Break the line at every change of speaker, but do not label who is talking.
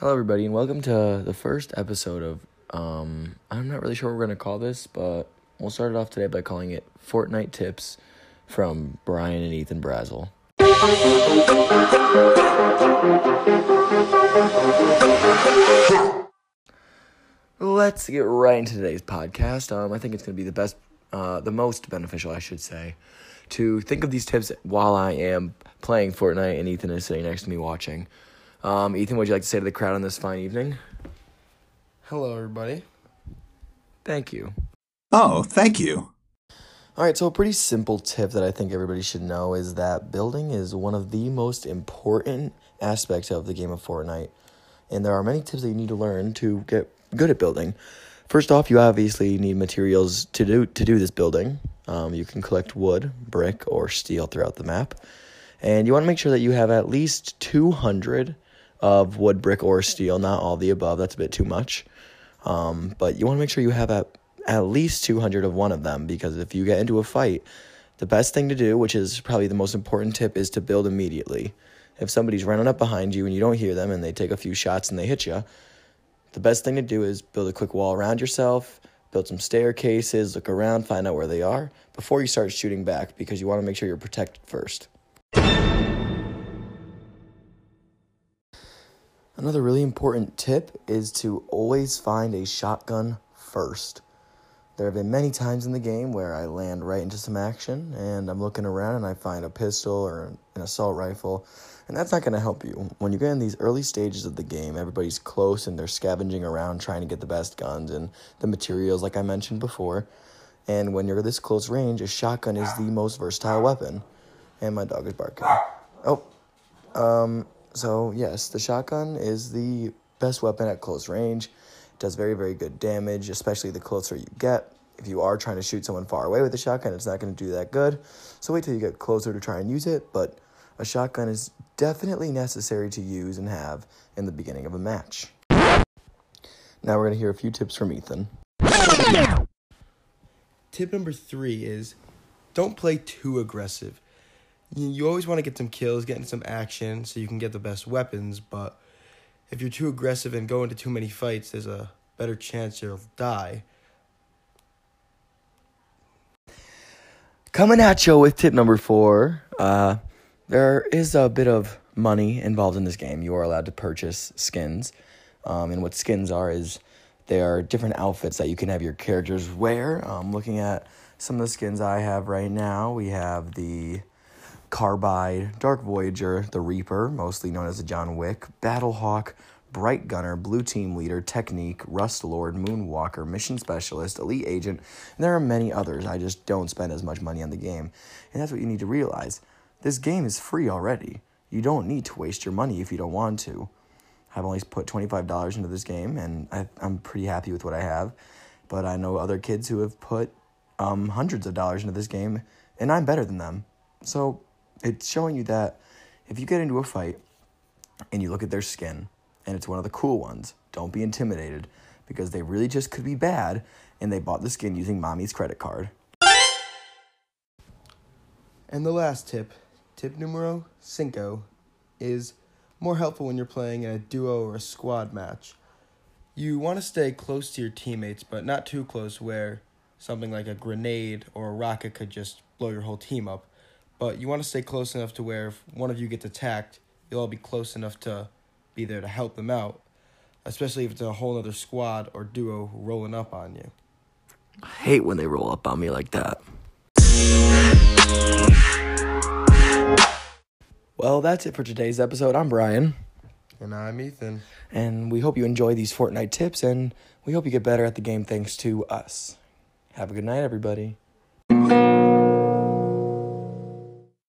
Hello, everybody, and welcome to the first episode of. Um, I'm not really sure what we're gonna call this, but we'll start it off today by calling it Fortnite Tips from Brian and Ethan Brazel. Let's get right into today's podcast. Um, I think it's gonna be the best, uh, the most beneficial, I should say, to think of these tips while I am playing Fortnite and Ethan is sitting next to me watching. Um, Ethan, what would you like to say to the crowd on this fine evening?
Hello, everybody.
Thank you.
Oh, thank you.
All right, so a pretty simple tip that I think everybody should know is that building is one of the most important aspects of the game of Fortnite. And there are many tips that you need to learn to get good at building. First off, you obviously need materials to do to do this building. Um, you can collect wood, brick, or steel throughout the map. And you want to make sure that you have at least 200 of wood, brick, or steel, not all the above. That's a bit too much. Um, but you want to make sure you have at, at least 200 of one of them because if you get into a fight, the best thing to do, which is probably the most important tip, is to build immediately. If somebody's running up behind you and you don't hear them and they take a few shots and they hit you, the best thing to do is build a quick wall around yourself, build some staircases, look around, find out where they are before you start shooting back because you want to make sure you're protected first. Another really important tip is to always find a shotgun first. There have been many times in the game where I land right into some action and I'm looking around and I find a pistol or an assault rifle, and that's not going to help you. When you get in these early stages of the game, everybody's close and they're scavenging around trying to get the best guns and the materials, like I mentioned before. And when you're this close range, a shotgun is the most versatile weapon. And my dog is barking. Oh, um, so yes, the shotgun is the best weapon at close range. It does very, very good damage, especially the closer you get. If you are trying to shoot someone far away with a shotgun, it's not going to do that good. So wait till you get closer to try and use it. But a shotgun is definitely necessary to use and have in the beginning of a match. Now we're going to hear a few tips from Ethan.
Tip number three is don't play too aggressive. You, always want to get some kills, get in some action so you can get the best weapons, but if you're too aggressive and go into too many fights, there's a better chance you'll die.
Coming at you with tip number four. Uh, there is a bit of money involved in this game. You are allowed to purchase skins. Um, and what skins are is they are different outfits that you can have your characters wear. Um, looking at some of the skins I have right now, we have the Carbide, Dark Voyager, the Reaper, mostly known as the John Wick, Battlehawk, Brite Gunner, Blue Team Leader, Technique, Rust Lord, Moonwalker, Mission Specialist, Elite Agent, and there are many others. I just don't spend as much money on the game. And that's what you need to realize. This game is free already. You don't need to waste your money if you don't want to. I've only put $25 into this game, and I, am pretty happy with what I have. But I know other kids who have put um, hundreds of dollars into this game, and I'm better than them. So it's showing you that if you get into a fight and you look at their skin and it's one of the cool ones, don't be intimidated because they really just could be bad and they bought the skin using mommy's credit card.
And the last tip, tip numero cinco, is more helpful when you're playing in a duo or a squad match. You want to stay close to your teammates, but not too close where something like a grenade or a rocket could just blow your whole team up. But you want to stay close enough to where if one of you gets attacked, you'll all be close enough to be there to help them out, especially if it's a whole other squad or duo rolling up on you.
I hate when they roll up on me like that. Well, that's it for today's episode. I'm Brian.
And I'm Ethan.
And we hope you enjoy these Fortnite tips, and we hope you get better at the game thanks to us. Have a good night, everybody.